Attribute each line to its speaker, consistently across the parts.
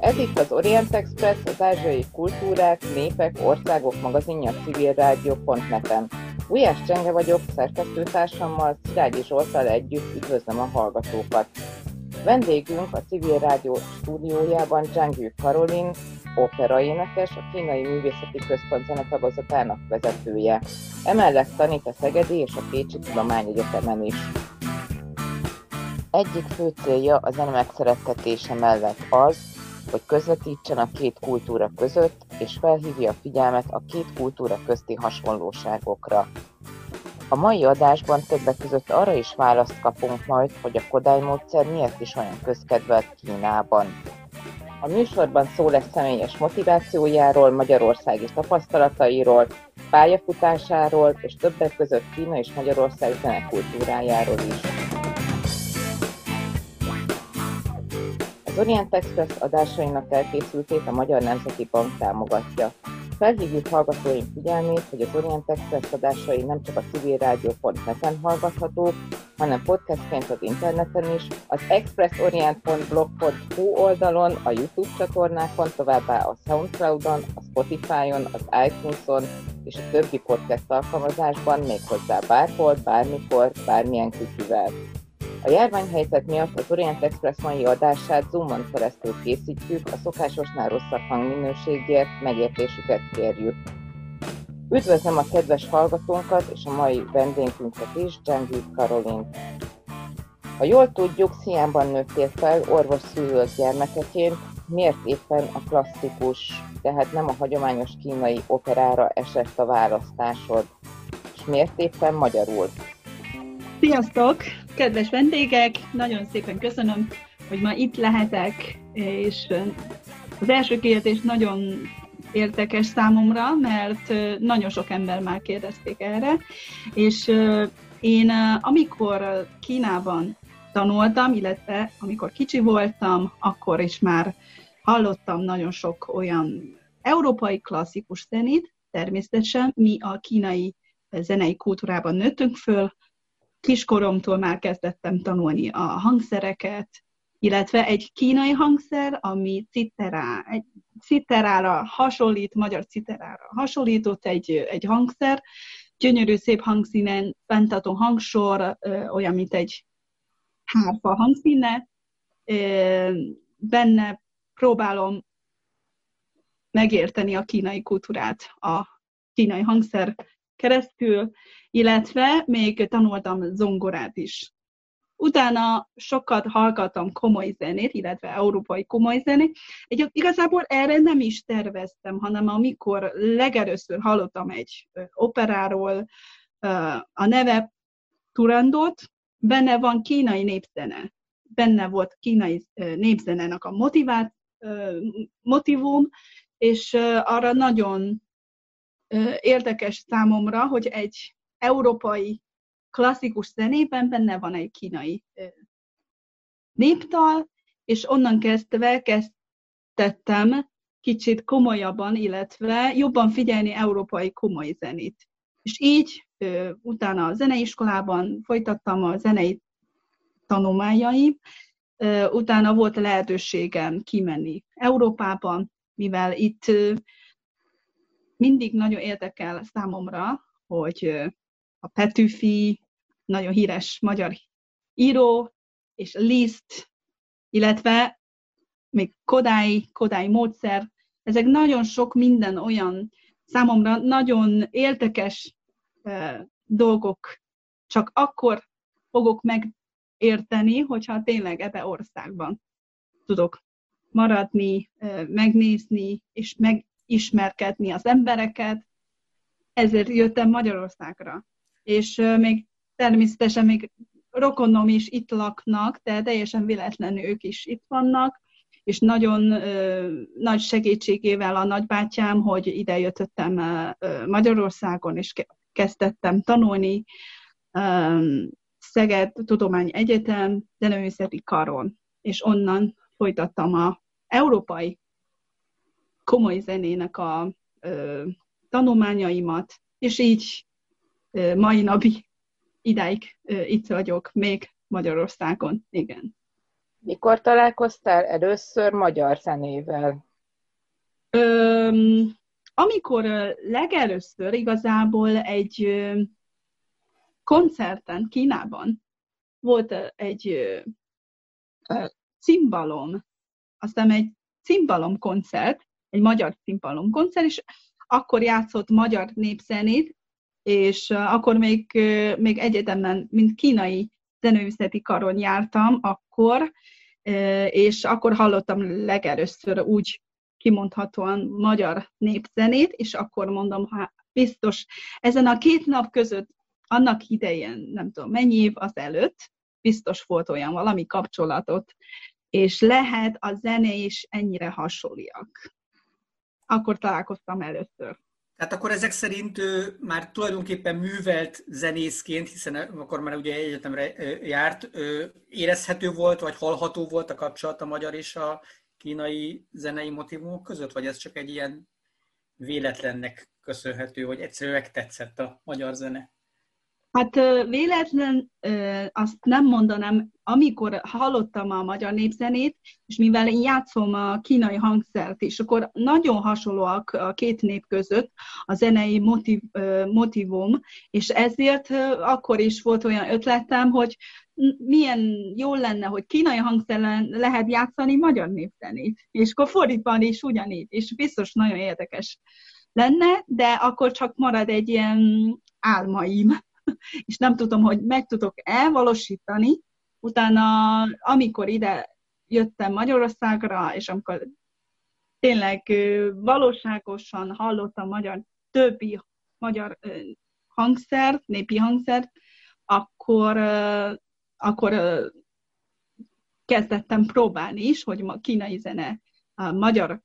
Speaker 1: Ez itt az Orient Express, az ázsiai kultúrák, népek, országok magazinja civilrádió.net-en. Ujjás Csenge vagyok, szerkesztőtársammal, Szilágyi Zsoltal együtt üdvözlöm a hallgatókat. Vendégünk a Civil Rádió stúdiójában Zhangyu Karolin, operaénekes, a Kínai Művészeti Központ zenetagozatának vezetője. Emellett tanít a Szegedi és a Pécsi Tudományegyetemen is. Egyik fő célja a zene megszerettetése mellett az, hogy közvetítsen a két kultúra között, és felhívja a figyelmet a két kultúra közti hasonlóságokra. A mai adásban többek között arra is választ kapunk majd, hogy a Kodály módszer miért is olyan közkedvelt Kínában. A műsorban szó lesz személyes motivációjáról, magyarországi tapasztalatairól, pályafutásáról és többek között Kína és Magyarország zenekultúrájáról is. Orient Express adásainak elkészültét a Magyar Nemzeti Bank támogatja. Felhívjuk hallgatóink figyelmét, hogy az Orient Express adásai nem csak a civilrádió.net-en hallgathatók, hanem podcastként az interneten is, az expressorient.blog.hu oldalon, a YouTube csatornákon, továbbá a Soundcloudon, a Spotify-on, az iTunes-on és a többi podcast alkalmazásban méghozzá bárhol, bármikor, bármilyen kütyüvel. A járványhelyzet miatt az Orient Express mai adását Zoomon keresztül készítjük, a szokásosnál rosszabb hangminőségért megértésüket kérjük. Üdvözlöm a kedves hallgatónkat és a mai vendégünket is, Dzsengű Karolin. Ha jól tudjuk, Sziánban nőttél fel orvos szülők gyermekeként, miért éppen a klasszikus, tehát nem a hagyományos kínai operára esett a választásod? És miért éppen magyarul?
Speaker 2: Sziasztok! Kedves vendégek! Nagyon szépen köszönöm, hogy ma itt lehetek, és az első kérdés nagyon érdekes számomra, mert nagyon sok ember már kérdezték erre, és én amikor Kínában tanultam, illetve amikor kicsi voltam, akkor is már hallottam nagyon sok olyan európai klasszikus zenét, természetesen mi a kínai zenei kultúrában nőttünk föl, kiskoromtól már kezdettem tanulni a hangszereket, illetve egy kínai hangszer, ami citerá, egy citerára hasonlít, magyar citerára hasonlított egy, egy hangszer, gyönyörű szép hangszínen, fenntartó hangsor, olyan, mint egy hárfa hangszíne. Benne próbálom megérteni a kínai kultúrát a kínai hangszer keresztül, illetve még tanultam zongorát is. Utána sokat hallgattam komoly zenét, illetve európai komoly zenét. Egy, igazából erre nem is terveztem, hanem amikor legelőször hallottam egy operáról, a neve Turandot, benne van kínai népzene. Benne volt kínai népzenének a motivát, motivum, és arra nagyon érdekes számomra, hogy egy európai klasszikus zenében benne van egy kínai néptal, és onnan kezdve kezdtettem kicsit komolyabban, illetve jobban figyelni európai komoly zenét. És így utána a zeneiskolában folytattam a zenei tanulmányaim, utána volt lehetőségem kimenni Európában, mivel itt mindig nagyon érdekel számomra, hogy a Petőfi, nagyon híres magyar író, és Liszt, illetve még Kodály, Kodály módszer, ezek nagyon sok minden olyan számomra nagyon érdekes uh, dolgok, csak akkor fogok megérteni, hogyha tényleg ebbe országban tudok maradni, uh, megnézni, és megismerkedni az embereket. Ezért jöttem Magyarországra. És még természetesen még rokonom is itt laknak, de teljesen véletlenül ők is itt vannak, és nagyon ö, nagy segítségével a nagybátyám, hogy ide jöttem Magyarországon, és kezdettem tanulni ö, Szeged Tudomány Egyetem zenőszeti karon, és onnan folytattam a európai komoly zenének a ö, tanulmányaimat, és így ö, mai napig idáig ö, itt vagyok, még Magyarországon, igen.
Speaker 1: Mikor találkoztál először magyar zenével?
Speaker 2: Ö, amikor legelőször igazából egy ö, koncerten Kínában volt egy cimbalom, aztán egy cimbalom koncert, egy magyar cimbalom koncert, és akkor játszott magyar népzenét, és akkor még, még egyetemen, mint kínai zenőszeti karon jártam akkor, és akkor hallottam legelőször úgy kimondhatóan magyar népzenét, és akkor mondom, ha biztos ezen a két nap között annak idején, nem tudom mennyi év az előtt, biztos volt olyan valami kapcsolatot, és lehet a zene is ennyire hasonlóak. Akkor találkoztam először.
Speaker 3: Tehát akkor ezek szerint ő már tulajdonképpen művelt zenészként, hiszen akkor már ugye egyetemre járt, érezhető volt, vagy hallható volt a kapcsolat a magyar és a kínai zenei motivumok között, vagy ez csak egy ilyen véletlennek köszönhető, hogy egyszerűen megtetszett a magyar zene?
Speaker 2: Hát véletlen azt nem mondanám, amikor hallottam a magyar népzenét, és mivel én játszom a kínai hangszert is, akkor nagyon hasonlóak a két nép között a zenei motiv, motivum, és ezért akkor is volt olyan ötletem, hogy milyen jó lenne, hogy kínai hangszeren lehet játszani magyar népzenét, és akkor fordítva is ugyanígy, és biztos nagyon érdekes lenne, de akkor csak marad egy ilyen álmaim és nem tudom, hogy meg tudok elvalósítani. Utána, amikor ide jöttem Magyarországra, és amikor tényleg valóságosan hallottam magyar, többi magyar hangszert, népi hangszert, akkor, akkor kezdettem próbálni is, hogy a kínai zene a magyar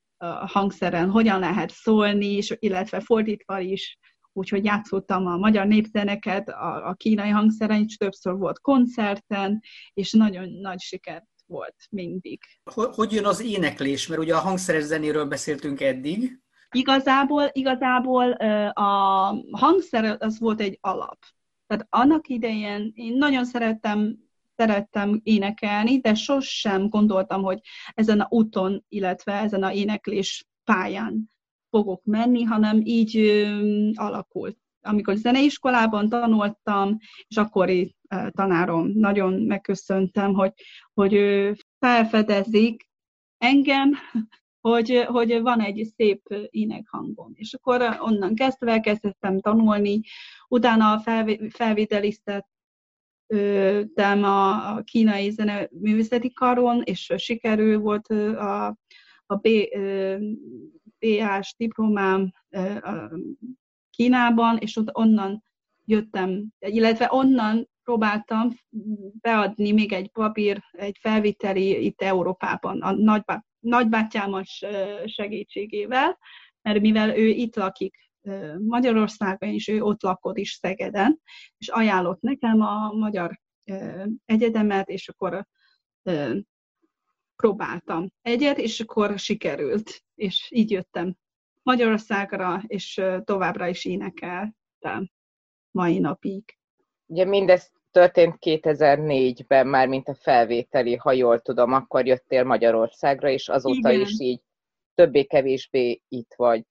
Speaker 2: hangszeren hogyan lehet szólni, és, illetve fordítva is úgyhogy játszottam a magyar népzeneket, a, a kínai hangszeren is többször volt koncerten, és nagyon nagy siker volt mindig.
Speaker 3: Hogy jön az éneklés? Mert ugye a hangszeres zenéről beszéltünk eddig.
Speaker 2: Igazából, igazából a hangszer az volt egy alap. Tehát annak idején én nagyon szerettem szerettem énekelni, de sosem gondoltam, hogy ezen a úton, illetve ezen a éneklés pályán fogok menni, hanem így ö, alakult. Amikor zeneiskolában tanultam, és akkori ö, tanárom nagyon megköszöntem, hogy, hogy ő felfedezik engem, hogy, hogy van egy szép énekhangom. És akkor onnan kezdve kezdtem tanulni, utána felvételiztettem a, a kínai zeneművészeti karon, és sikerül volt a, a B, PH-s diplomám Kínában, és ott onnan jöttem, illetve onnan próbáltam beadni még egy papír, egy felviteli itt Európában, a nagybá, nagybátyámmal segítségével, mert mivel ő itt lakik Magyarországon, és ő ott lakott is Szegeden, és ajánlott nekem a magyar egyetemet, és akkor próbáltam egyet, és akkor sikerült, és így jöttem Magyarországra, és továbbra is énekeltem mai napig.
Speaker 1: Ugye mindez történt 2004-ben már, mint a felvételi, ha jól tudom, akkor jöttél Magyarországra, és azóta Igen. is így többé-kevésbé itt vagy.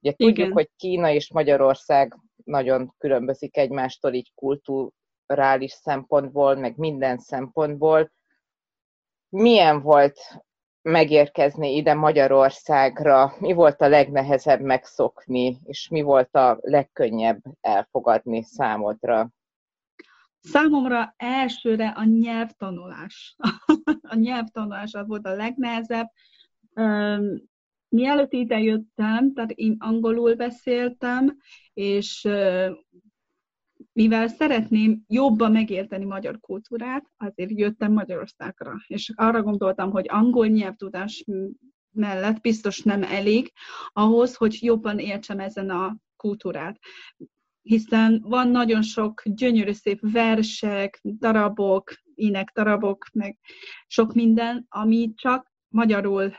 Speaker 1: Ugye tudjuk, Igen. hogy Kína és Magyarország nagyon különbözik egymástól így kulturális szempontból, meg minden szempontból milyen volt megérkezni ide Magyarországra? Mi volt a legnehezebb megszokni, és mi volt a legkönnyebb elfogadni számodra?
Speaker 2: Számomra elsőre a nyelvtanulás. a nyelvtanulás volt a legnehezebb. Mielőtt ide jöttem, tehát én angolul beszéltem, és mivel szeretném jobban megérteni magyar kultúrát, azért jöttem Magyarországra. És arra gondoltam, hogy angol nyelvtudás mellett biztos nem elég ahhoz, hogy jobban értsem ezen a kultúrát. hiszen van nagyon sok gyönyörű szép versek, darabok, ének darabok, meg sok minden, ami csak magyarul,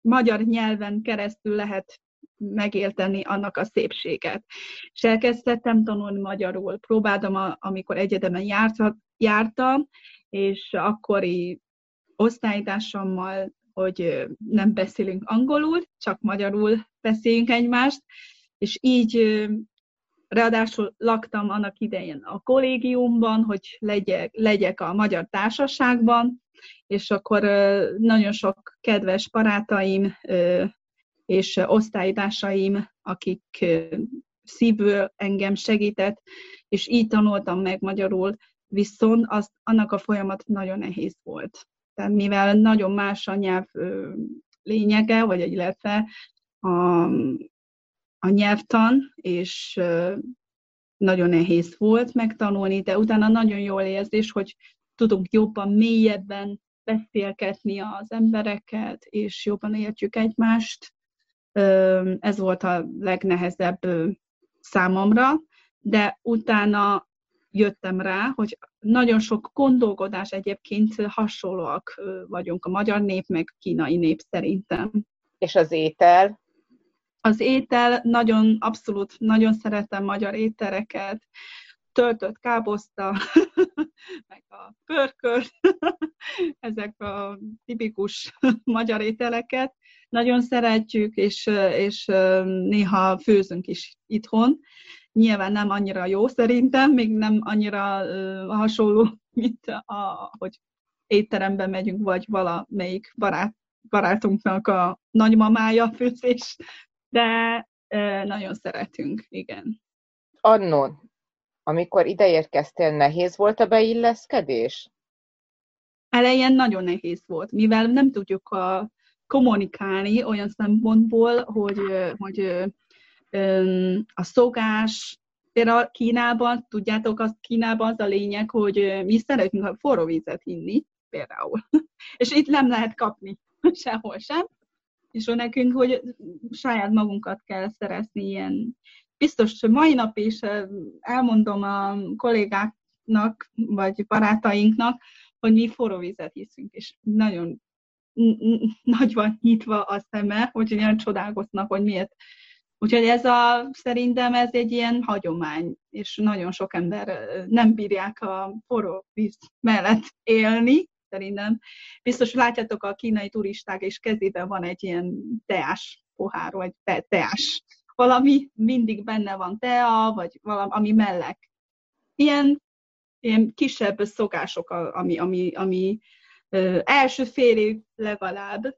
Speaker 2: magyar nyelven keresztül lehet megélteni annak a szépséget. És elkezdtem tanulni magyarul. Próbáltam, amikor egyetemen jártam, és akkori osztálytársammal, hogy nem beszélünk angolul, csak magyarul beszéljünk egymást, és így ráadásul laktam annak idején a kollégiumban, hogy legyek, legyek a magyar társaságban, és akkor nagyon sok kedves barátaim és osztálytársaim, akik szívből engem segített, és így tanultam meg magyarul, viszont az, annak a folyamat nagyon nehéz volt. Tehát mivel nagyon más a nyelv lényege, vagy illetve a, a nyelvtan, és nagyon nehéz volt megtanulni, de utána nagyon jól érzés, hogy tudunk jobban, mélyebben beszélgetni az embereket, és jobban értjük egymást. Ez volt a legnehezebb számomra, de utána jöttem rá, hogy nagyon sok gondolkodás egyébként hasonlóak vagyunk a magyar nép, meg kínai nép szerintem.
Speaker 1: És az étel?
Speaker 2: Az étel, nagyon, abszolút, nagyon szeretem magyar ételeket, töltött káposzta, meg a pörkölt, ezek a tipikus magyar ételeket. Nagyon szeretjük, és, és néha főzünk is itthon. Nyilván nem annyira jó szerintem, még nem annyira hasonló, mint a, hogy étterembe megyünk, vagy valamelyik barát, barátunknak a nagymamája főzés, de nagyon szeretünk, igen.
Speaker 1: Annó, amikor ideérkeztél, nehéz volt a beilleszkedés?
Speaker 2: Elején nagyon nehéz volt, mivel nem tudjuk a, kommunikálni olyan szempontból, hogy, hogy a szokás, például Kínában, tudjátok, az Kínában az a lényeg, hogy mi szeretünk a forró vizet inni, például. És itt nem lehet kapni sehol sem. És nekünk, hogy saját magunkat kell szerezni ilyen. Biztos, hogy mai nap is elmondom a kollégáknak, vagy barátainknak, hogy mi forró vizet hiszünk, és nagyon nagy van nyitva a szeme, hogy ilyen csodálkoznak, hogy miért. Úgyhogy ez a, szerintem ez egy ilyen hagyomány, és nagyon sok ember nem bírják a forró víz mellett élni, szerintem. Biztos látjátok, a kínai turisták és kezében van egy ilyen teás pohár, vagy te, teás. Valami mindig benne van tea, vagy valami, ami mellek. Ilyen, ilyen kisebb szokások, ami, ami, ami első fél év legalább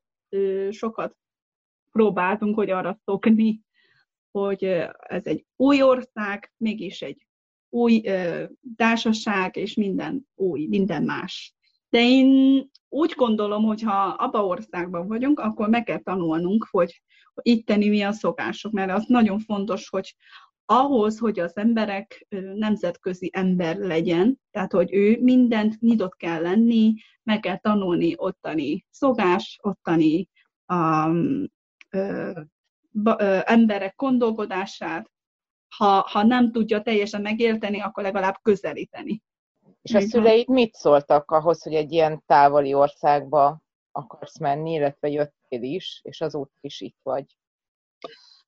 Speaker 2: sokat próbáltunk, hogy arra szokni, hogy ez egy új ország, mégis egy új társaság, és minden új, minden más. De én úgy gondolom, hogy ha abba országban vagyunk, akkor meg kell tanulnunk, hogy itteni mi a szokások, mert az nagyon fontos, hogy ahhoz, hogy az emberek nemzetközi ember legyen, tehát hogy ő mindent nyitott kell lenni, meg kell tanulni ottani szokás, ottani um, ö, ba, ö, emberek gondolkodását, ha, ha nem tudja teljesen megérteni, akkor legalább közelíteni.
Speaker 1: És a szüleid mit szóltak ahhoz, hogy egy ilyen távoli országba akarsz menni, illetve jöttél is, és azóta is itt vagy?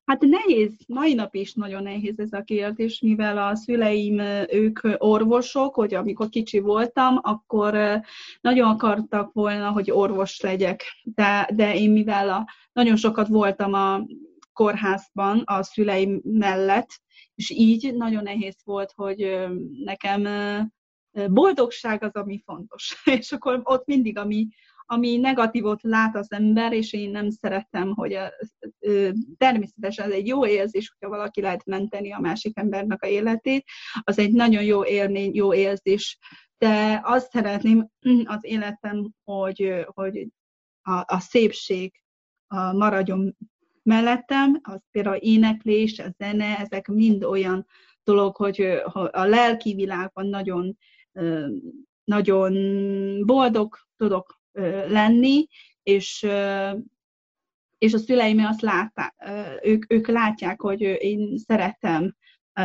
Speaker 2: Hát nehéz, mai nap is nagyon nehéz ez a kérdés, mivel a szüleim, ők orvosok, hogy amikor kicsi voltam, akkor nagyon akartak volna, hogy orvos legyek. De, de én mivel a, nagyon sokat voltam a kórházban a szüleim mellett, és így nagyon nehéz volt, hogy nekem boldogság az, ami fontos. És akkor ott mindig, ami, ami negatívot lát az ember, és én nem szeretem, hogy a, természetesen ez egy jó érzés, hogyha valaki lehet menteni a másik embernek a életét, az egy nagyon jó élmény, jó érzés, de azt szeretném az életem, hogy, hogy a, a szépség a maradjon mellettem, az például éneklés, a zene, ezek mind olyan dolog, hogy a lelki világban nagyon, nagyon boldog tudok lenni, és, és a szüleim azt látták, ők, ők látják, hogy én szeretem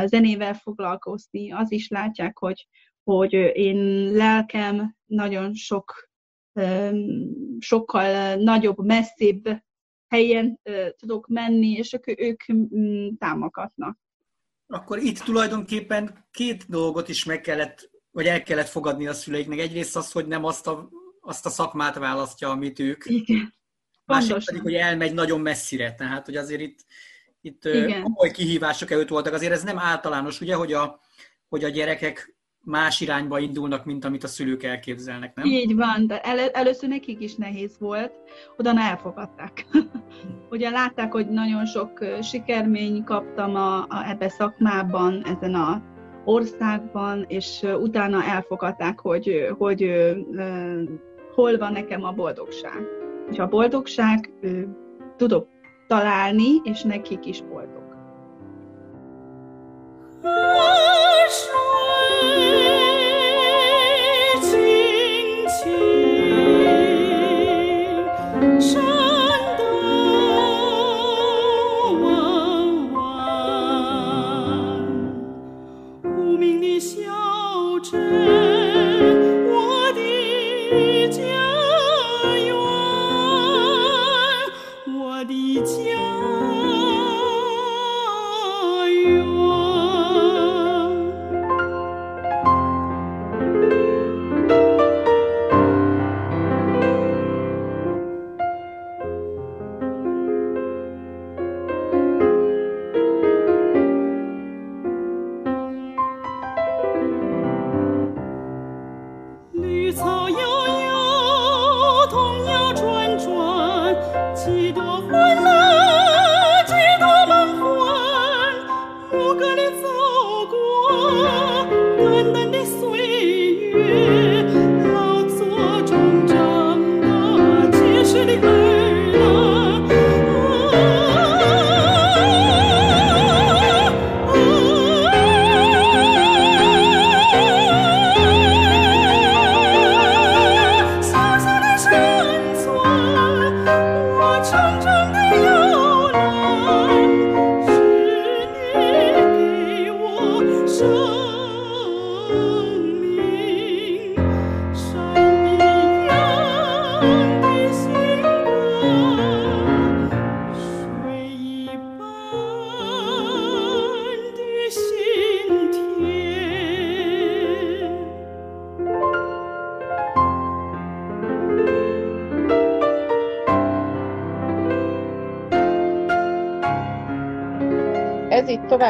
Speaker 2: zenével foglalkozni, az is látják, hogy, hogy én lelkem nagyon sok, sokkal nagyobb, messzébb helyen tudok menni, és ők, ők mm, támogatnak.
Speaker 3: Akkor itt tulajdonképpen két dolgot is meg kellett, vagy el kellett fogadni a szüleiknek. Egyrészt az, hogy nem azt a, azt a szakmát választja, amit ők.
Speaker 2: Igen.
Speaker 3: Másik pedig, hogy elmegy nagyon messzire. Tehát, hogy azért itt, itt komoly kihívások előtt voltak. Azért ez nem általános, ugye, hogy a, hogy a gyerekek más irányba indulnak, mint amit a szülők elképzelnek, nem?
Speaker 2: Így van, de el, először nekik is nehéz volt, oda elfogadták. Ugye látták, hogy nagyon sok sikermény kaptam a, a, ebbe szakmában, ezen a országban, és utána elfogadták, hogy, hogy, hogy hol van nekem a boldogság. És a boldogság tudok találni, és nekik is boldog.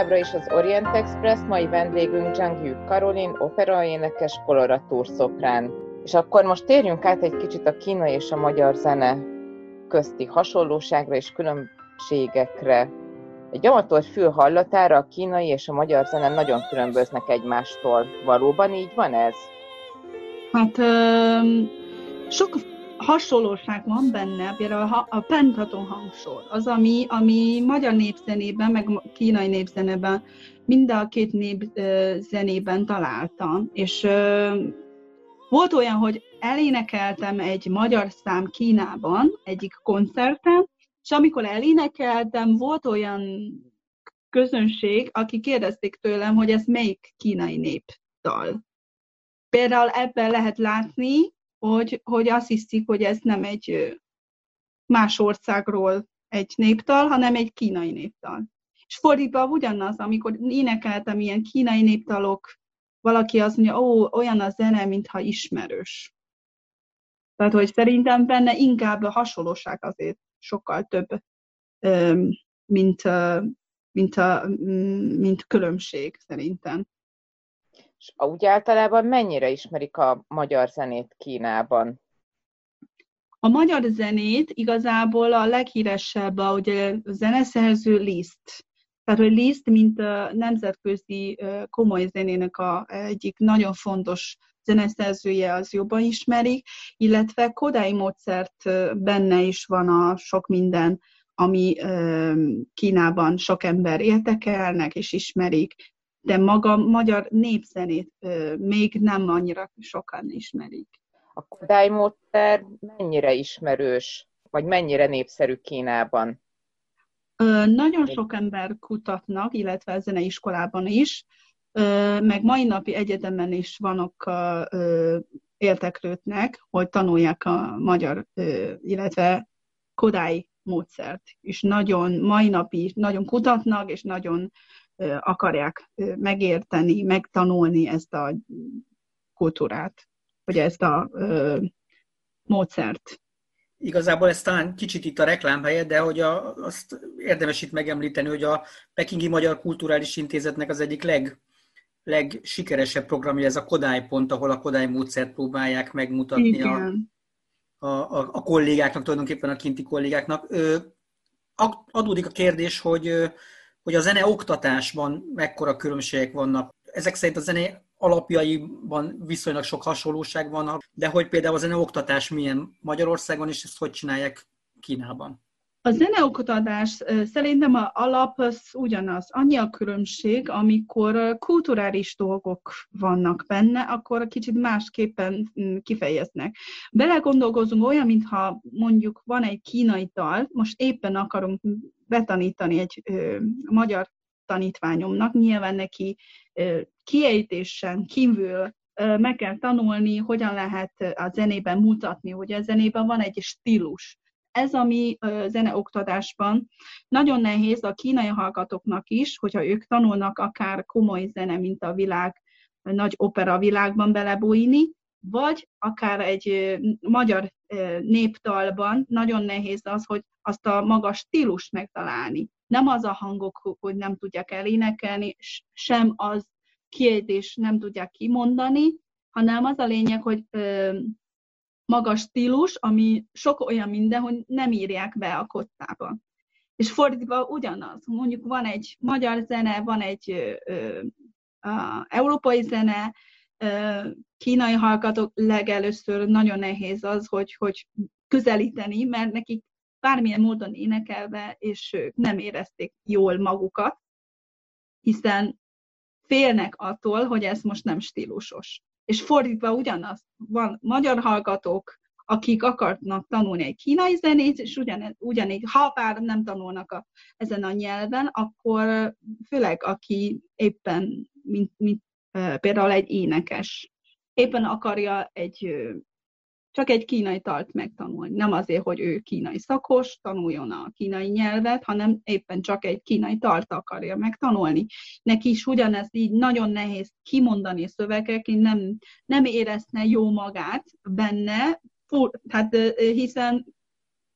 Speaker 1: Továbbra is az Orient Express, mai vendégünk Zhang Karolin, operaénekes, koloratúr szoprán. És akkor most térjünk át egy kicsit a kínai és a magyar zene közti hasonlóságra és különbségekre. Egy amatőr fül hallatára a kínai és a magyar zene nagyon különböznek egymástól. Valóban így van ez?
Speaker 2: Hát sok hasonlóság van benne, például a, pentaton hangsor, az, ami, ami magyar népzenében, meg kínai népzenében, mind a két népzenében találtam, és volt olyan, hogy elénekeltem egy magyar szám Kínában, egyik koncerten, és amikor elénekeltem, volt olyan közönség, aki kérdezték tőlem, hogy ez melyik kínai népdal. Például ebben lehet látni, hogy, hogy azt hiszik, hogy ez nem egy más országról egy néptal, hanem egy kínai néptal. És fordítva ugyanaz, amikor énekeltem ilyen kínai néptalok, valaki azt mondja, ó, olyan a zene, mintha ismerős. Tehát, hogy szerintem benne inkább a hasonlóság azért sokkal több, mint, mint, a, mint különbség szerintem.
Speaker 1: És úgy általában mennyire ismerik a magyar zenét Kínában?
Speaker 2: A magyar zenét igazából a leghíresebb a, ugye, a zeneszerző Liszt. Tehát, hogy Liszt, mint a nemzetközi komoly zenének a egyik nagyon fontos zeneszerzője, az jobban ismerik, illetve Kodály Mozart benne is van a sok minden, ami Kínában sok ember értekelnek és ismerik, de maga magyar népzenét még nem annyira sokan ismerik.
Speaker 1: A Kodály módszer mennyire ismerős, vagy mennyire népszerű Kínában?
Speaker 2: Nagyon sok ember kutatnak, illetve a zeneiskolában is, meg mai napi egyetemen is vannak érteklődnek, hogy tanulják a magyar, illetve kodály módszert, és nagyon mai napi nagyon kutatnak, és nagyon akarják megérteni, megtanulni ezt a kultúrát, vagy ezt a módszert.
Speaker 3: Igazából ez talán kicsit itt a reklámhelye, de hogy a, azt érdemes itt megemlíteni, hogy a Pekingi Magyar Kulturális Intézetnek az egyik leg, legsikeresebb programja ez a Kodály pont, ahol a Kodály módszert próbálják megmutatni a, a, a, a kollégáknak, tulajdonképpen a kinti kollégáknak. Ö, adódik a kérdés, hogy, hogy a zene oktatásban mekkora különbségek vannak. Ezek szerint a zene alapjaiban viszonylag sok hasonlóság van, de hogy például a zene oktatás milyen Magyarországon, és ezt hogy csinálják Kínában?
Speaker 2: A zeneoktatás szerintem a alap az ugyanaz. Annyi a különbség, amikor kulturális dolgok vannak benne, akkor kicsit másképpen mm, kifejeznek. Belegondolkozunk olyan, mintha mondjuk van egy kínai dal, most éppen akarunk betanítani egy ö, magyar tanítványomnak, nyilván neki ö, kiejtésen kívül ö, meg kell tanulni, hogyan lehet a zenében mutatni, hogy a zenében van egy stílus ez a mi zeneoktatásban nagyon nehéz a kínai hallgatóknak is, hogyha ők tanulnak akár komoly zene, mint a világ, a nagy opera világban belebújni, vagy akár egy magyar néptalban nagyon nehéz az, hogy azt a magas stílust megtalálni. Nem az a hangok, hogy nem tudják elénekelni, sem az kiejtés nem tudják kimondani, hanem az a lényeg, hogy magas stílus, ami sok olyan minden, hogy nem írják be a kottába. És fordítva ugyanaz, mondjuk van egy magyar zene, van egy ö, ö, a, európai zene, ö, kínai hallgatók legelőször nagyon nehéz az, hogy, hogy közelíteni, mert nekik bármilyen módon énekelve, és ők nem érezték jól magukat, hiszen félnek attól, hogy ez most nem stílusos. És fordítva ugyanaz, van magyar hallgatók, akik akarnak tanulni egy kínai zenét, és ugyan, ugyanígy, ha bár nem tanulnak a, ezen a nyelven, akkor főleg aki éppen, mint, mint például egy énekes, éppen akarja egy csak egy kínai tart megtanulni. Nem azért, hogy ő kínai szakos, tanuljon a kínai nyelvet, hanem éppen csak egy kínai tart akarja megtanulni. Neki is ugyanez így nagyon nehéz kimondani szövegek, nem, nem érezne jó magát benne, fur, hát, hiszen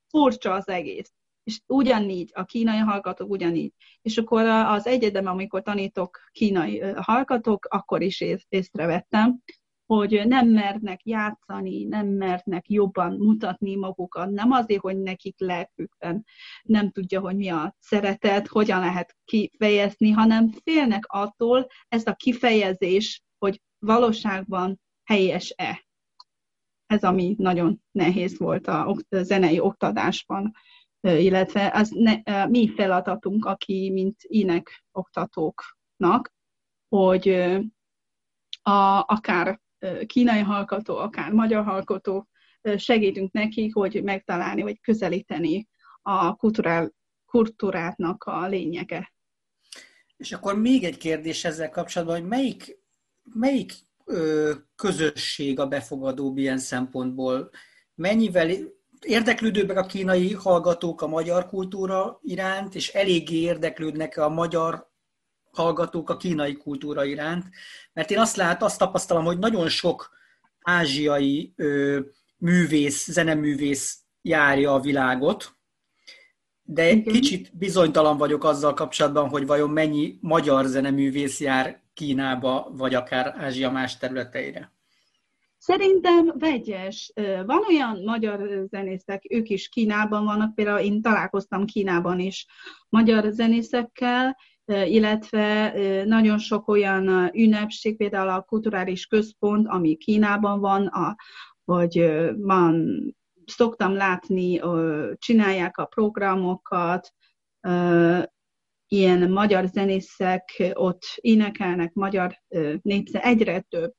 Speaker 2: furcsa az egész. És ugyanígy, a kínai hallgatók ugyanígy. És akkor az egyedem, amikor tanítok kínai hallgatók, akkor is észrevettem, hogy nem mernek játszani, nem mernek jobban mutatni magukat, nem azért, hogy nekik lelkükben nem tudja, hogy mi a szeretet, hogyan lehet kifejezni, hanem félnek attól ezt a kifejezés, hogy valóságban helyes-e. Ez, ami nagyon nehéz volt a zenei oktatásban, illetve az ne, mi feladatunk, aki mint ének oktatóknak, hogy a, akár kínai hallgató, akár magyar hallgató, segítünk nekik, hogy megtalálni, vagy közelíteni a kulturál, kultúrátnak a lényege.
Speaker 3: És akkor még egy kérdés ezzel kapcsolatban, hogy melyik, melyik ö, közösség a befogadóbb ilyen szempontból? Mennyivel érdeklődőbbek a kínai hallgatók a magyar kultúra iránt, és eléggé érdeklődnek a magyar hallgatók a kínai kultúra iránt, mert én azt lát, azt tapasztalom, hogy nagyon sok ázsiai ö, művész, zeneművész járja a világot, de Igen. kicsit bizonytalan vagyok azzal kapcsolatban, hogy vajon mennyi magyar zeneművész jár Kínába, vagy akár Ázsia más területeire.
Speaker 2: Szerintem vegyes. Van olyan magyar zenészek, ők is Kínában vannak, például én találkoztam Kínában is magyar zenészekkel, illetve nagyon sok olyan ünnepség, például a kulturális központ, ami Kínában van, a, vagy van, szoktam látni, csinálják a programokat, ilyen magyar zenészek ott énekelnek magyar népze, egyre több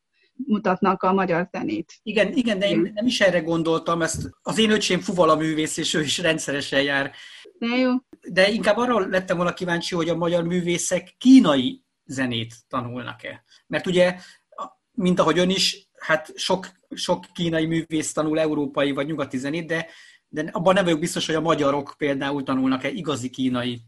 Speaker 2: mutatnak a magyar zenét.
Speaker 3: Igen, igen, de én nem is erre gondoltam, ezt az én öcsém fuvala művész, és ő is rendszeresen jár
Speaker 2: De jó.
Speaker 3: De inkább arra lettem volna kíváncsi, hogy a magyar művészek kínai zenét tanulnak-e. Mert ugye, mint ahogy ön is, hát sok, sok kínai művész tanul európai vagy nyugati zenét, de, de abban nem vagyok biztos, hogy a magyarok például tanulnak-e igazi kínai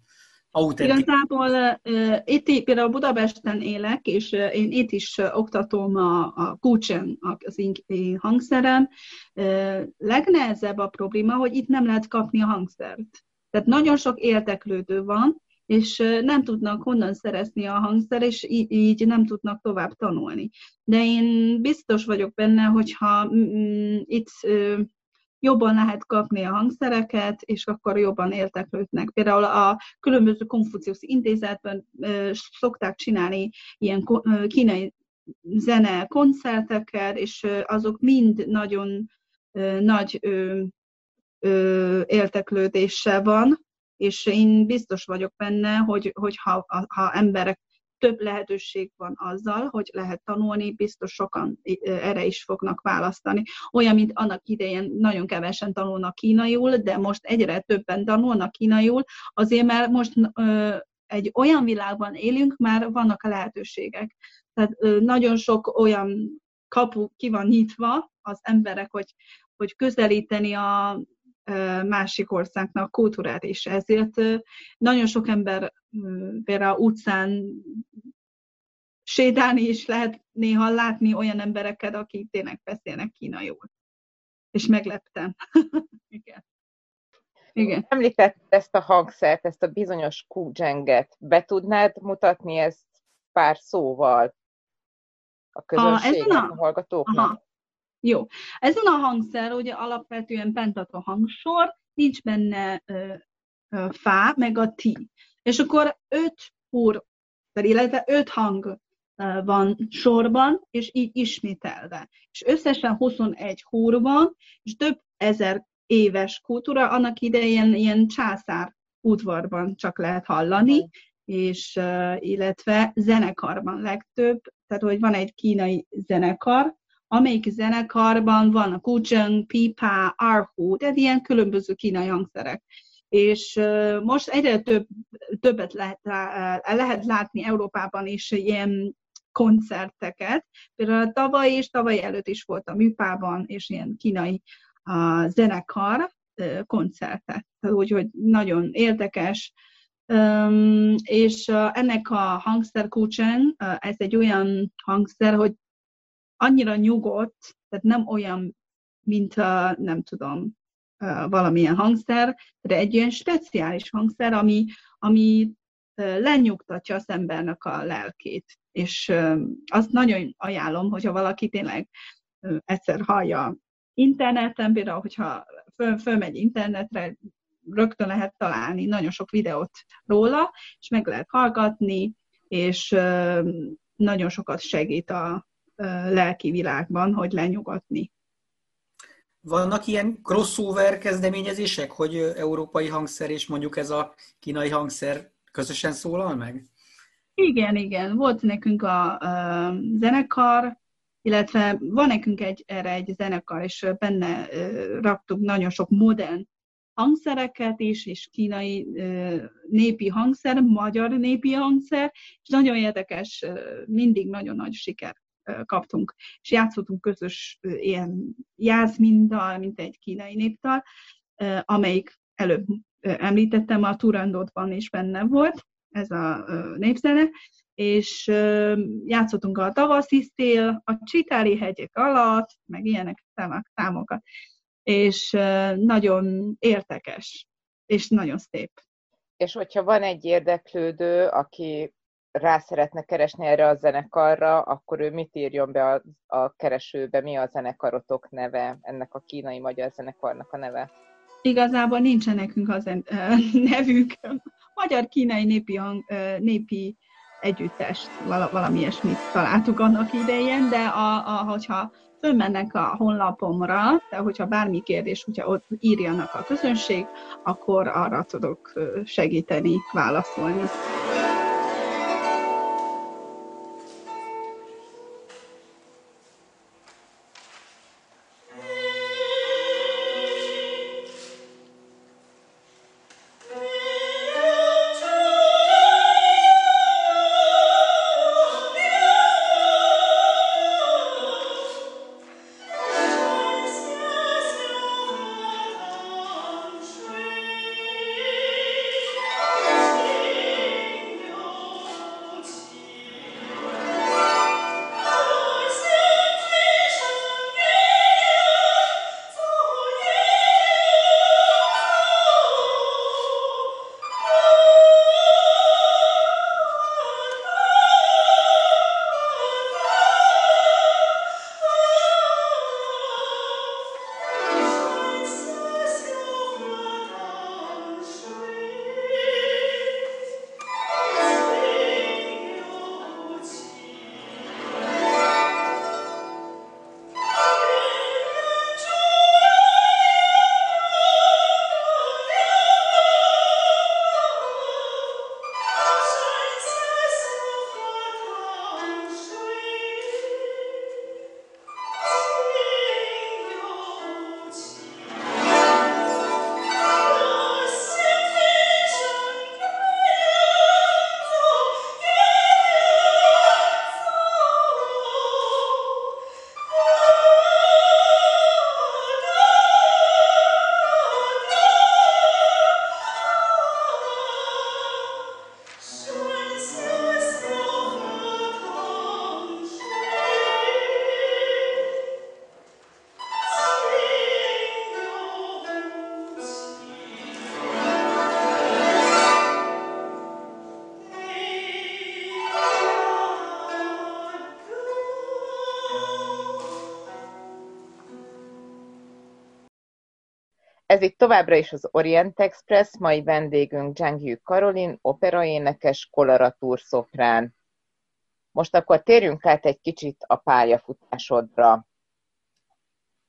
Speaker 2: autentikus. Igazából uh, itt például Budapesten élek, és uh, én itt is uh, oktatom a, a Kuchen, az én hangszerem. Uh, legnehezebb a probléma, hogy itt nem lehet kapni a hangszert. Tehát nagyon sok érteklődő van, és nem tudnak honnan szerezni a hangszer, és így nem tudnak tovább tanulni. De én biztos vagyok benne, hogyha mm, itt jobban lehet kapni a hangszereket, és akkor jobban érteklődnek. Például a különböző konfuciusz intézetben szokták csinálni ilyen kínai zene koncerteket, és azok mind nagyon nagy érteklődéssel van, és én biztos vagyok benne, hogy, hogy ha, ha emberek több lehetőség van azzal, hogy lehet tanulni, biztos sokan erre is fognak választani. Olyan, mint annak idején nagyon kevesen tanulnak kínaiul, de most egyre többen tanulnak kínaiul, azért mert most egy olyan világban élünk, már vannak a lehetőségek. Tehát nagyon sok olyan kapu ki van nyitva az emberek, hogy, hogy közelíteni a másik országnak kultúrát is. Ezért nagyon sok ember például utcán sétálni is lehet néha látni olyan embereket, akik tényleg beszélnek kínaiul. És megleptem. Igen.
Speaker 1: Igen. Említett ezt a hangszert, ezt a bizonyos kúdzsenget. Be tudnád mutatni ezt pár szóval a közönségnek, a, a hallgatóknak? Aha.
Speaker 2: Jó. Ezen a hangszer ugye alapvetően pentaton hangsor, nincs benne ö, ö, fá, meg a ti. És akkor öt húr, illetve öt hang van sorban, és így ismételve. És összesen 21 húr van, és több ezer éves kultúra, annak idején ilyen császár udvarban csak lehet hallani, és illetve zenekarban legtöbb, tehát hogy van egy kínai zenekar, amelyik zenekarban van a kucheng, pipa, arhu, tehát ilyen különböző kínai hangszerek. És most egyre több, többet lehet, lehet látni Európában is ilyen koncerteket. Például tavaly és tavaly előtt is volt a műpában, és ilyen kínai a zenekar koncertet. Úgyhogy nagyon érdekes. Um, és uh, ennek a hangszer kuchen, uh, ez egy olyan hangszer, hogy annyira nyugodt, tehát nem olyan, mint a, nem tudom, valamilyen hangszer, de egy ilyen speciális hangszer, ami, ami lenyugtatja az embernek a lelkét. És azt nagyon ajánlom, hogyha valaki tényleg egyszer hallja interneten, például, hogyha föl, fölmegy internetre, rögtön lehet találni nagyon sok videót róla, és meg lehet hallgatni, és nagyon sokat segít a, lelki világban, hogy lenyugatni.
Speaker 3: Vannak ilyen crossover kezdeményezések, hogy európai hangszer és mondjuk ez a kínai hangszer közösen szólal meg?
Speaker 2: Igen, igen. Volt nekünk a, a zenekar, illetve van nekünk egy, erre egy zenekar, és benne raktuk nagyon sok modern hangszereket is, és kínai népi hangszer, magyar népi hangszer, és nagyon érdekes, mindig nagyon nagy siker kaptunk, és játszottunk közös ilyen jászmindal, mint egy kínai néptal, amelyik előbb említettem, a Turandotban is benne volt, ez a népzene, és játszottunk a tavaszi szél, a Csitári hegyek alatt, meg ilyenek számokat, és nagyon értekes, és nagyon szép.
Speaker 1: És hogyha van egy érdeklődő, aki rá szeretne keresni erre a zenekarra, akkor ő mit írjon be a, a keresőbe, mi a zenekarotok neve, ennek a kínai-magyar zenekarnak a neve?
Speaker 2: Igazából nincsen nekünk az nevünk. Magyar-kínai népi, hang, népi együttest, valami ilyesmit találtuk annak idején, de a, a, hogyha fölmennek a honlapomra, de hogyha bármi kérdés, hogyha ott írjanak a közönség, akkor arra tudok segíteni, válaszolni.
Speaker 1: Ez itt továbbra is az Orient Express, mai vendégünk Zsangyu Karolin, operaénekes, koloratúr szoprán. Most akkor térjünk át egy kicsit a pályafutásodra.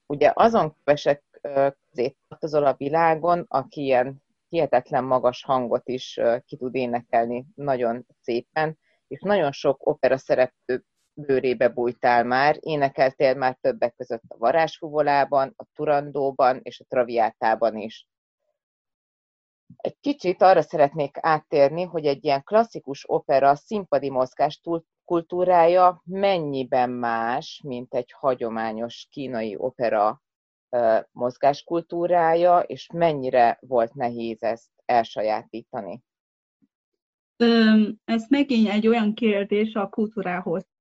Speaker 1: Ugye azon kövesek közé tartozol a világon, aki ilyen hihetetlen magas hangot is ki tud énekelni nagyon szépen, és nagyon sok opera szereplő bőrébe bújtál már, énekeltél már többek között a varázsfuvolában, turandóban és a traviátában is. Egy kicsit arra szeretnék áttérni, hogy egy ilyen klasszikus opera színpadi mozgás kultúrája mennyiben más, mint egy hagyományos kínai opera mozgáskultúrája, és mennyire volt nehéz ezt elsajátítani?
Speaker 2: Ez megint egy olyan kérdés a kultúrához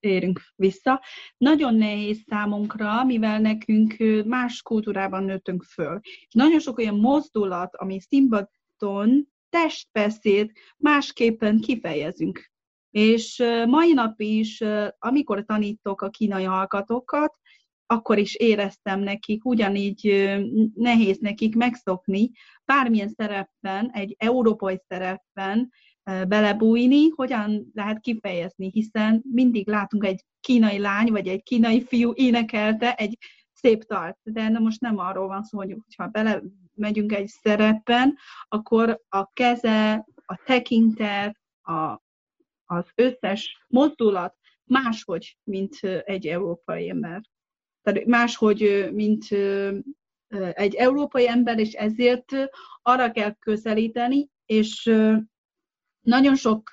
Speaker 2: érünk vissza. Nagyon nehéz számunkra, mivel nekünk más kultúrában nőttünk föl. És nagyon sok olyan mozdulat, ami színpadon testbeszéd másképpen kifejezünk. És mai nap is, amikor tanítok a kínai hallgatókat, akkor is éreztem nekik, ugyanígy nehéz nekik megszokni bármilyen szerepben, egy európai szerepben belebújni, hogyan lehet kifejezni, hiszen mindig látunk egy kínai lány, vagy egy kínai fiú énekelte egy szép tart. De na most nem arról van szó, hogy ha bele megyünk egy szerepben, akkor a keze, a tekintet, a, az összes mozdulat máshogy, mint egy európai ember. Tehát máshogy, mint egy európai ember, és ezért arra kell közelíteni, és nagyon sok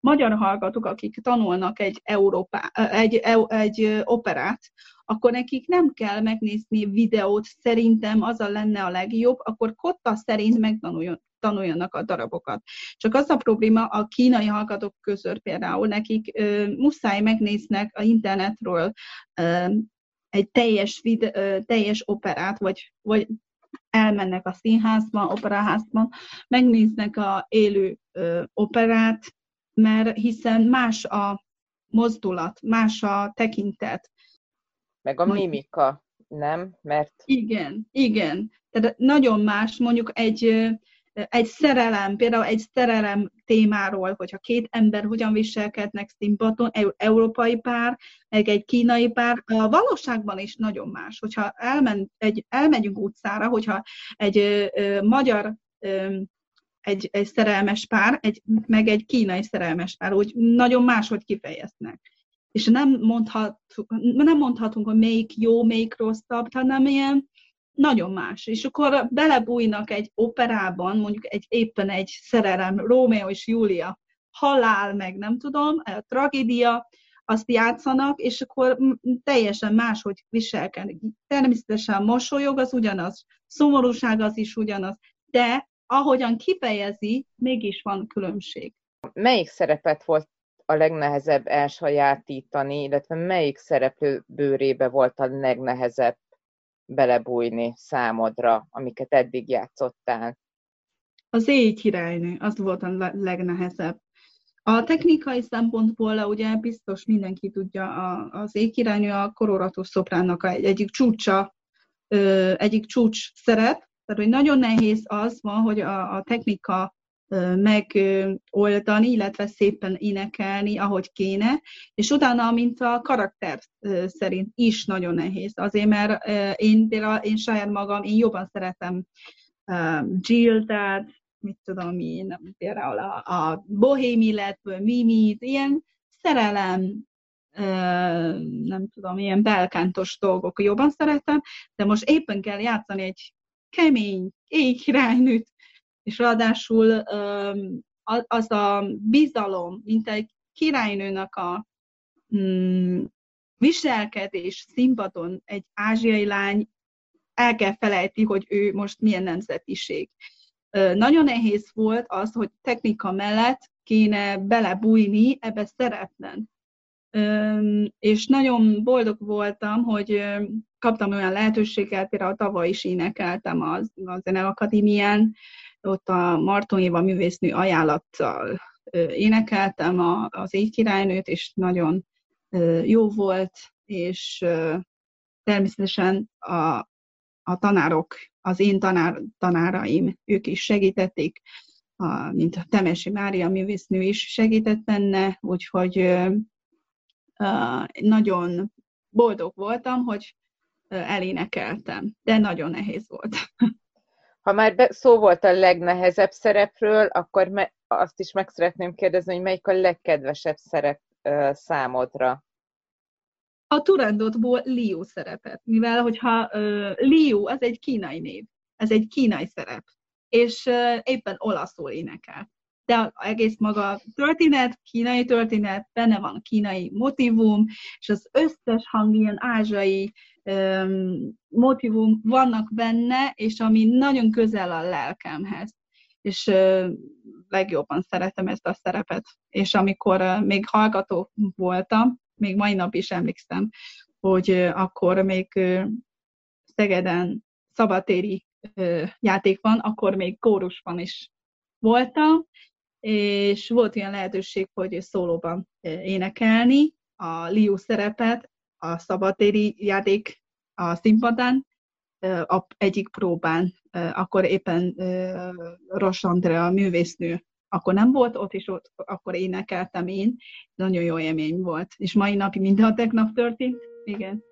Speaker 2: magyar hallgatók, akik tanulnak egy, Európa, egy, egy operát, akkor nekik nem kell megnézni videót, szerintem az a lenne a legjobb, akkor kotta szerint megtanuljon, tanuljanak a darabokat. Csak az a probléma a kínai hallgatók között például, nekik ö, muszáj megnéznek a internetről ö, egy teljes, vide, ö, teljes operát, vagy, vagy elmennek a színházban, operaházban, megnéznek a élő ö, operát, mert hiszen más a mozdulat, más a tekintet.
Speaker 1: Meg a mimika, nem? Mert...
Speaker 2: Igen, igen. Tehát nagyon más, mondjuk egy egy szerelem, például egy szerelem témáról, hogyha két ember hogyan viselkednek színpadon, európai pár, meg egy kínai pár, a valóságban is nagyon más. Hogyha elmen, egy, elmegyünk utcára, hogyha egy ö, magyar ö, egy, egy szerelmes pár, egy, meg egy kínai szerelmes pár, úgy nagyon máshogy kifejeznek. És nem, mondhat, nem mondhatunk, hogy melyik jó, melyik rosszabb, hanem ilyen nagyon más. És akkor belebújnak egy operában, mondjuk egy, éppen egy szerelem, Rómeó és Júlia, halál, meg nem tudom, a tragédia, azt játszanak, és akkor teljesen máshogy viselkedik. Természetesen mosolyog az ugyanaz, szomorúság az is ugyanaz, de ahogyan kifejezi, mégis van különbség.
Speaker 1: Melyik szerepet volt a legnehezebb elsajátítani, illetve melyik szereplő bőrébe volt a legnehezebb belebújni számodra, amiket eddig játszottál?
Speaker 2: Az éj királynő, az volt a legnehezebb. A technikai szempontból ugye biztos mindenki tudja, az éjkirálynő a kororatos szopránnak egy, egyik csúcsa, egyik csúcs szerep, tehát hogy nagyon nehéz az van, hogy a, a technika megoldani, illetve szépen énekelni, ahogy kéne, és utána, mint a karakter szerint is nagyon nehéz. Azért, mert én például, én saját magam, én jobban szeretem Jill, tehát mit tudom én, például a, a bohém életből, mimit, ilyen szerelem, nem tudom, ilyen belkántos dolgok jobban szeretem, de most éppen kell játszani egy kemény éjkirálynőt, és ráadásul az a bizalom, mint egy királynőnek a mm, viselkedés színpadon egy ázsiai lány el kell felejti, hogy ő most milyen nemzetiség. Nagyon nehéz volt az, hogy technika mellett kéne belebújni ebbe szereplen. És nagyon boldog voltam, hogy kaptam olyan lehetőséget, például tavaly is énekeltem az, a Zeneakadémián, ott a Marton Éva művésznő ajánlattal énekeltem az Égy és nagyon jó volt, és természetesen a, a tanárok
Speaker 4: az én tanár, tanáraim, ők is segítették, a, mint a Temesi Mária művésznő is segített benne, úgyhogy uh, nagyon boldog voltam, hogy elénekeltem, de nagyon nehéz volt.
Speaker 1: Ha már be, szó volt a legnehezebb szerepről, akkor me, azt is meg szeretném kérdezni, hogy melyik a legkedvesebb szerep uh, számodra?
Speaker 4: A Turandotból Liu szerepet, mivel hogyha uh, Liu az egy kínai név, ez egy kínai szerep, és uh, éppen olaszul énekel. De egész maga történet, kínai történet, benne van kínai motivum, és az összes hang ilyen ázsiai motivum vannak benne, és ami nagyon közel a lelkemhez. És legjobban szeretem ezt a szerepet. És amikor még hallgató voltam, még mai nap is emlékszem, hogy akkor még Szegeden szabatéri játék van, akkor még kórusban is voltam, és volt ilyen lehetőség, hogy szólóban énekelni a Liu szerepet, a szabadtéri játék a színpadán, a egyik próbán, akkor éppen Ross Andrea, a művésznő, akkor nem volt ott, és ott akkor énekeltem én. Nagyon jó élmény volt. És mai napi minden tegnap történt. Igen.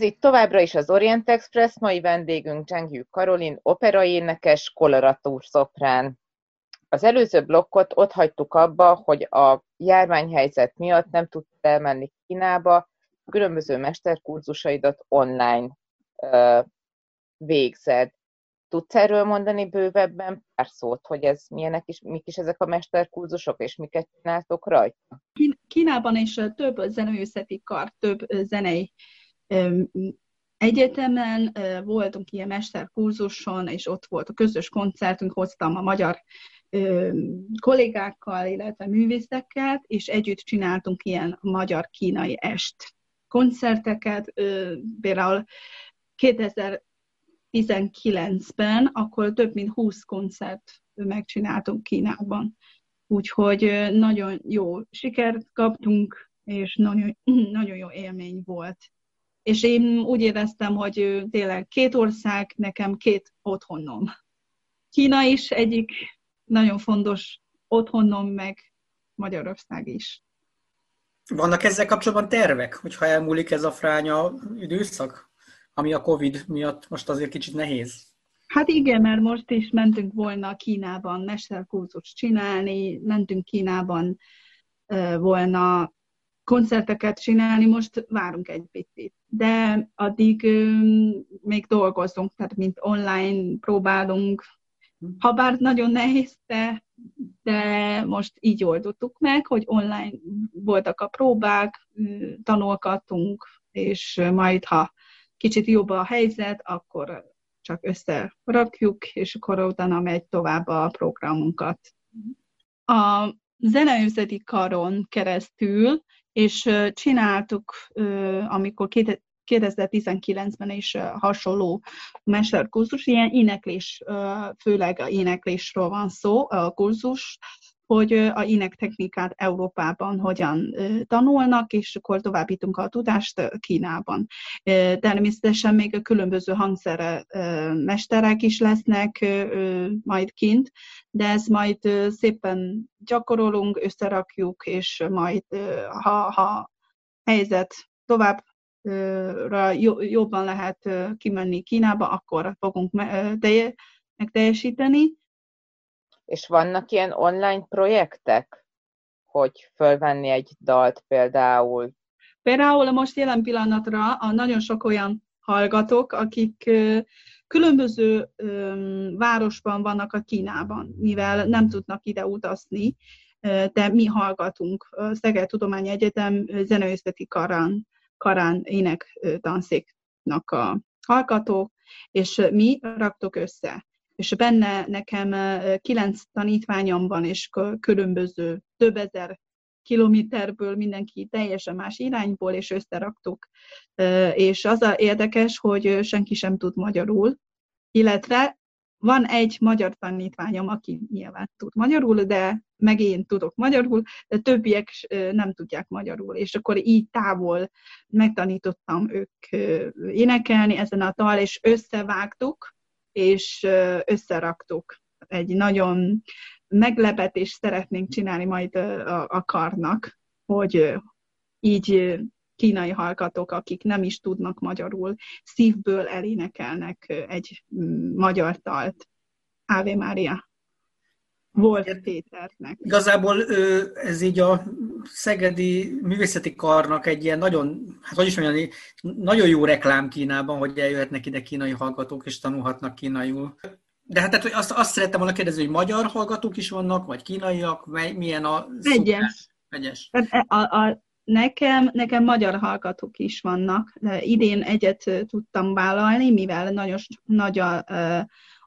Speaker 1: Ez itt továbbra is az Orient Express, mai vendégünk Zsengyű Karolin, operaénekes, koloratúr szoprán. Az előző blokkot ott hagytuk abba, hogy a járványhelyzet miatt nem tudtál elmenni Kínába, különböző mesterkurzusaidat online ö, végzed. Tudsz erről mondani bővebben pár szót, hogy ez milyenek is, mik is ezek a mesterkurzusok, és miket csináltok rajta?
Speaker 4: Kínában is több zenőszeti kar, több zenei Egyetemen voltunk ilyen mesterkurzuson, és ott volt a közös koncertünk, hoztam a magyar kollégákkal, illetve művészekkel, és együtt csináltunk ilyen magyar-kínai est koncerteket. Például 2000
Speaker 2: 2019-ben, akkor több mint 20 koncert megcsináltunk Kínában. Úgyhogy nagyon jó sikert kaptunk, és nagyon, nagyon jó élmény volt. És én úgy éreztem, hogy tényleg két ország, nekem két otthonom. Kína is egyik nagyon fontos otthonom, meg Magyarország is.
Speaker 3: Vannak ezzel kapcsolatban tervek, hogyha elmúlik ez a fránya időszak, ami a Covid miatt most azért kicsit nehéz?
Speaker 2: Hát igen, mert most is mentünk volna Kínában mesterkurzust csinálni, mentünk Kínában volna koncerteket csinálni, most várunk egy picit. De addig még dolgozunk, tehát mint online próbálunk, ha bár nagyon nehéz, de, de most így oldottuk meg, hogy online voltak a próbák, tanulgattunk, és majd, ha kicsit jobb a helyzet, akkor csak összerakjuk, és akkor utána megy tovább a programunkat. A zeneőzeti karon keresztül, és csináltuk, amikor 2019-ben is hasonló mesterkurzus, ilyen éneklés, főleg a éneklésről van szó, a kurzus, hogy a énektechnikát Európában hogyan tanulnak, és akkor továbbítunk a tudást Kínában. Természetesen még a különböző hangszere mesterek is lesznek majd kint, de ez majd szépen gyakorolunk, összerakjuk, és majd ha, ha helyzet tovább jobban lehet kimenni Kínába, akkor fogunk megteljesíteni.
Speaker 1: És vannak ilyen online projektek, hogy fölvenni egy dalt például?
Speaker 2: Például most jelen pillanatra a nagyon sok olyan hallgatók, akik különböző városban vannak a Kínában, mivel nem tudnak ide utazni, de mi hallgatunk. Szeged Tudományi Egyetem zeneőszeti karán karán ének tanszéknak a hallgatók, és mi raktuk össze. És benne nekem kilenc tanítványom van, és különböző több ezer kilométerből mindenki teljesen más irányból, és összeraktuk. És az a érdekes, hogy senki sem tud magyarul, illetve van egy magyar tanítványom, aki nyilván tud magyarul, de meg én tudok magyarul, de többiek nem tudják magyarul, és akkor így távol megtanítottam ők énekelni ezen a dal, és összevágtuk, és összeraktuk. Egy nagyon meglepetést szeretnénk csinálni majd a, a karnak, hogy így kínai hallgatók, akik nem is tudnak magyarul, szívből elénekelnek egy magyar talt. Ave Mária. Volt Péternek.
Speaker 3: Igazából ez így a Szegedi Művészeti Karnak egy ilyen nagyon, hát hogy is mondjam, nagyon jó reklám Kínában, hogy eljöhetnek ide kínai hallgatók, és tanulhatnak kínaiul. De hát tehát, azt, azt szerettem volna kérdezni, hogy magyar hallgatók is vannak, vagy kínaiak, milyen a...
Speaker 2: Egyes.
Speaker 3: Egyes.
Speaker 2: A, a, Nekem, nekem magyar hallgatók is vannak. De idén egyet tudtam vállalni, mivel nagyon nagy a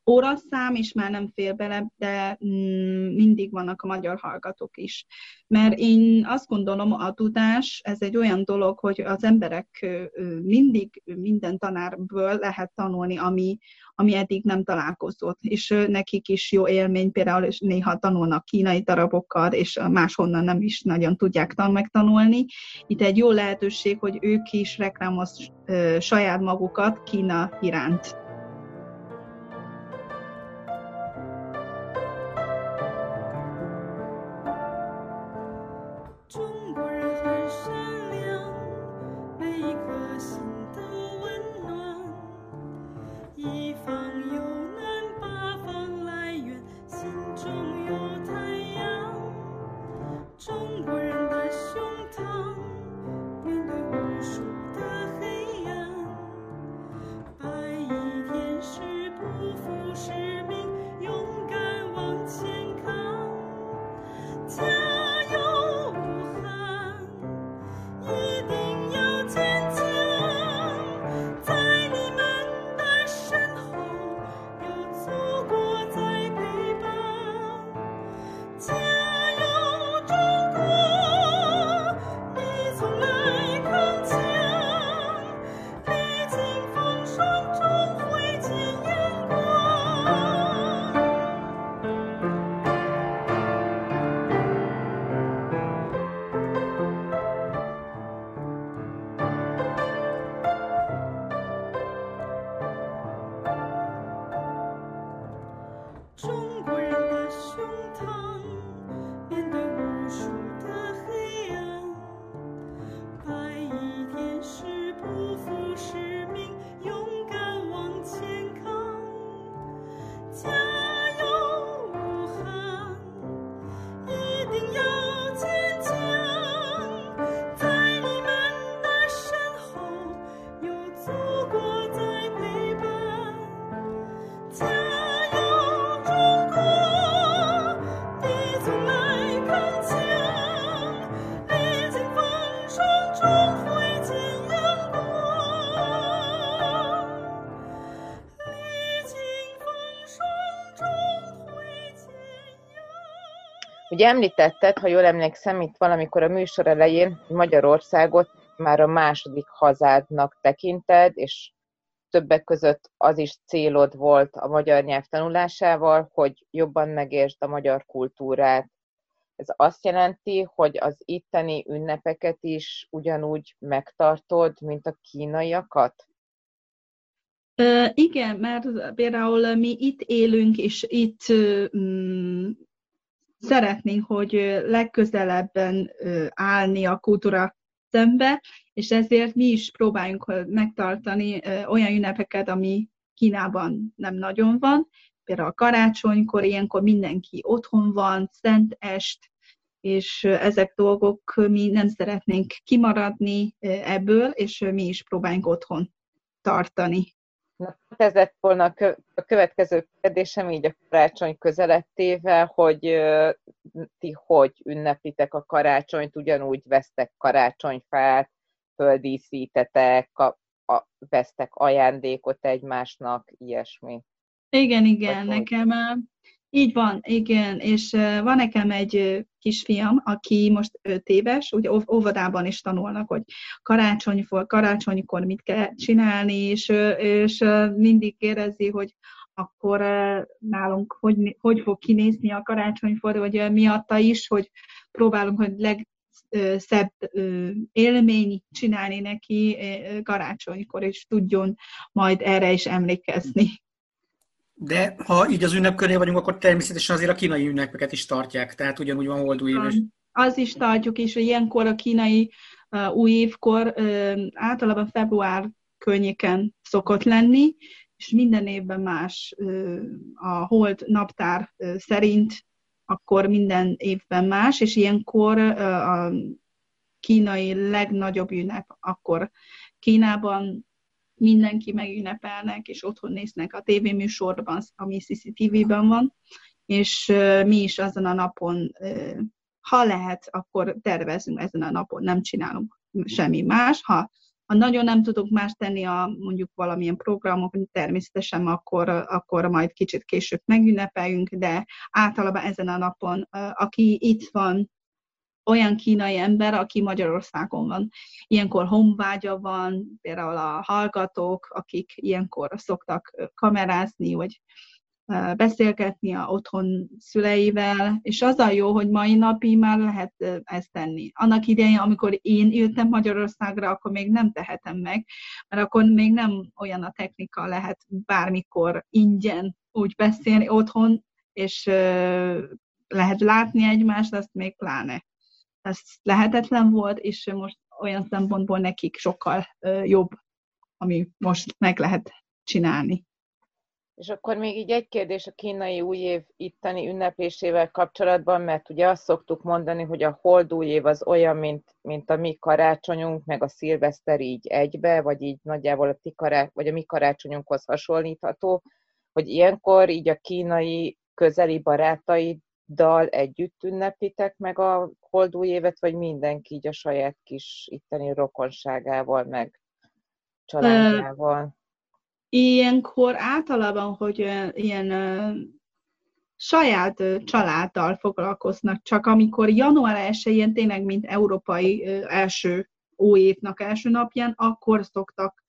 Speaker 2: óraszám, és már nem fér bele, de mm, mindig vannak a magyar hallgatók is. Mert én azt gondolom, a tudás, ez egy olyan dolog, hogy az emberek mindig minden tanárból lehet tanulni, ami, ami eddig nem találkozott, és nekik is jó élmény, például és néha tanulnak kínai darabokkal, és máshonnan nem is nagyon tudják tan megtanulni. Itt egy jó lehetőség, hogy ők is reklámoz saját magukat Kína iránt.
Speaker 1: Ugye említetted, ha jól emlékszem, itt valamikor a műsor elején Magyarországot már a második hazádnak tekinted, és többek között az is célod volt a magyar nyelv tanulásával, hogy jobban megértsd a magyar kultúrát. Ez azt jelenti, hogy az itteni ünnepeket is ugyanúgy megtartod, mint a kínaiakat?
Speaker 2: Igen, mert például mi itt élünk, és itt um, szeretnénk, hogy legközelebben állni a kultúra szembe, és ezért mi is próbáljunk megtartani olyan ünnepeket, ami Kínában nem nagyon van. Például a karácsonykor, ilyenkor mindenki otthon van, szent est, és ezek dolgok mi nem szeretnénk kimaradni ebből, és mi is próbáljunk otthon tartani.
Speaker 1: Na, ez lett volna a következő kérdésem így a karácsony közelettével, hogy ti hogy ünneplitek a karácsonyt, ugyanúgy vesztek karácsonyfát, földíszítetek, a, a, vesztek ajándékot egymásnak, ilyesmi.
Speaker 2: Igen, igen, Vagy nekem így van, igen, és van nekem egy kisfiam, aki most 5 éves, ugye óvodában is tanulnak, hogy karácsony, karácsonykor mit kell csinálni, és, és mindig kérdezi, hogy akkor nálunk hogy, hogy fog kinézni a karácsonyfor, vagy miatta is, hogy próbálunk, hogy legszebb élmény csinálni neki karácsonykor, és tudjon majd erre is emlékezni.
Speaker 3: De ha így az ünnepkörnél vagyunk, akkor természetesen azért a kínai ünnepeket is tartják, tehát ugyanúgy van holdú év is.
Speaker 2: Az is tartjuk, és ilyenkor a kínai uh, új évkor uh, általában február környéken szokott lenni, és minden évben más uh, a hold naptár uh, szerint, akkor minden évben más, és ilyenkor uh, a kínai legnagyobb ünnep, akkor Kínában mindenki megünnepelnek, és otthon néznek a tévéműsorban, ami CCTV-ben van, és mi is azon a napon, ha lehet, akkor tervezünk ezen a napon, nem csinálunk semmi más. Ha, ha nagyon nem tudunk más tenni a mondjuk valamilyen programok, természetesen akkor, akkor majd kicsit később megünnepeljünk, de általában ezen a napon, aki itt van, olyan kínai ember, aki Magyarországon van. Ilyenkor honvágya van, például a hallgatók, akik ilyenkor szoktak kamerázni, vagy beszélgetni a otthon szüleivel, és az a jó, hogy mai napi már lehet ezt tenni. Annak idején, amikor én jöttem Magyarországra, akkor még nem tehetem meg, mert akkor még nem olyan a technika, lehet bármikor ingyen úgy beszélni otthon, és lehet látni egymást, azt még pláne ez lehetetlen volt, és most olyan szempontból nekik sokkal jobb, ami most meg lehet csinálni.
Speaker 1: És akkor még így egy kérdés a kínai új év itteni ünneplésével kapcsolatban, mert ugye azt szoktuk mondani, hogy a hold új év az olyan, mint, mint a mi karácsonyunk, meg a szilveszter így egybe, vagy így nagyjából a, ti kará, vagy a mi karácsonyunkhoz hasonlítható, hogy ilyenkor így a kínai közeli barátaid dal együtt ünnepitek meg a holdúj évet, vagy mindenki így a saját kis itteni rokonságával, meg családjával?
Speaker 2: Ilyenkor általában, hogy ilyen saját családdal foglalkoznak, csak amikor január 1-én tényleg, mint európai első óévnak első napján, akkor szoktak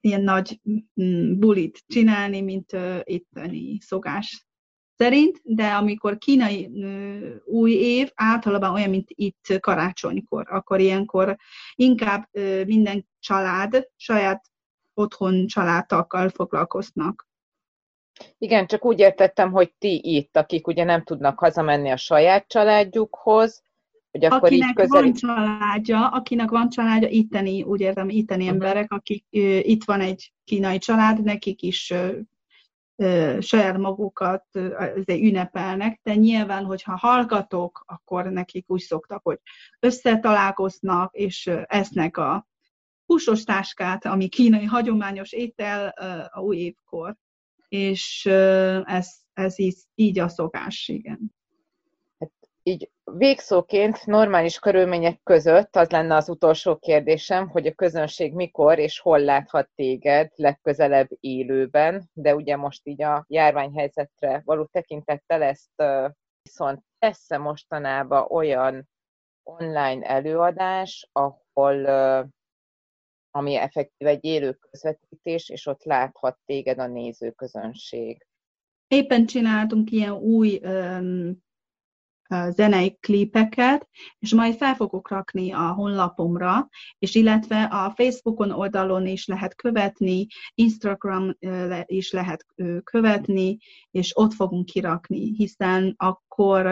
Speaker 2: ilyen nagy mm, bulit csinálni, mint itteni szokás szerint, de amikor kínai új év általában olyan, mint itt karácsonykor, akkor ilyenkor inkább minden család saját otthon családtakkal foglalkoznak.
Speaker 1: Igen, csak úgy értettem, hogy ti itt, akik ugye nem tudnak hazamenni a saját családjukhoz,
Speaker 2: hogy akkor akinek így közeli... van családja, akinek van családja, itteni, úgy értem, itteni uh-huh. emberek, akik itt van egy kínai család, nekik is saját magukat ünnepelnek, de nyilván, hogyha hallgatók, akkor nekik úgy szoktak, hogy összetalálkoznak, és esznek a húsos táskát, ami kínai hagyományos étel a új évkor, és ez, ez így, így a szokás, igen.
Speaker 1: Így végszóként normális körülmények között az lenne az utolsó kérdésem, hogy a közönség mikor és hol láthat téged legközelebb élőben, de ugye most így a járványhelyzetre való tekintettel ezt Viszont lesz mostanában olyan online előadás, ahol ami effektív egy élő közvetítés, és ott láthat téged a nézőközönség.
Speaker 2: Éppen csináltunk ilyen új zenei klipeket, és majd fel fogok rakni a honlapomra, és illetve a Facebookon oldalon is lehet követni, Instagram is lehet követni, és ott fogunk kirakni, hiszen akkor,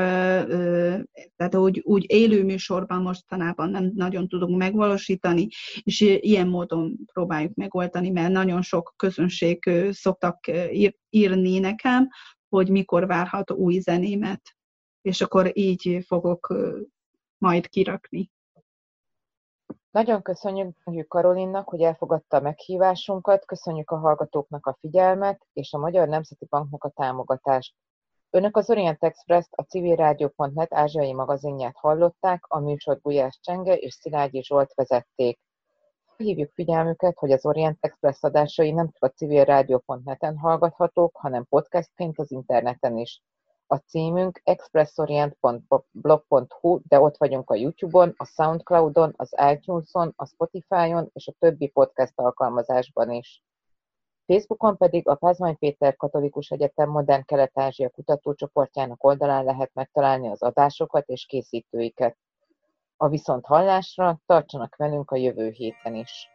Speaker 2: tehát úgy, úgy élő műsorban mostanában nem nagyon tudunk megvalósítani, és ilyen módon próbáljuk megoldani, mert nagyon sok közönség szoktak írni nekem, hogy mikor várhat új zenémet és akkor így fogok majd kirakni.
Speaker 1: Nagyon köszönjük Karolinnak, hogy elfogadta a meghívásunkat, köszönjük a hallgatóknak a figyelmet és a Magyar Nemzeti Banknak a támogatást. Önök az Orient Express a civilrádió.net ázsiai magazinját hallották, a műsor Gulyás Csenge és Szilágyi Zsolt vezették. Hívjuk figyelmüket, hogy az Orient Express adásai nem csak a civilrádió.net-en hallgathatók, hanem podcastként az interneten is. A címünk expressorient.blog.hu, de ott vagyunk a YouTube-on, a Soundcloud-on, az iTunes-on, a Spotify-on és a többi podcast alkalmazásban is. Facebookon pedig a Pázmány Péter Katolikus Egyetem Modern Kelet-Ázsia kutatócsoportjának oldalán lehet megtalálni az adásokat és készítőiket. A viszont hallásra tartsanak velünk a jövő héten is!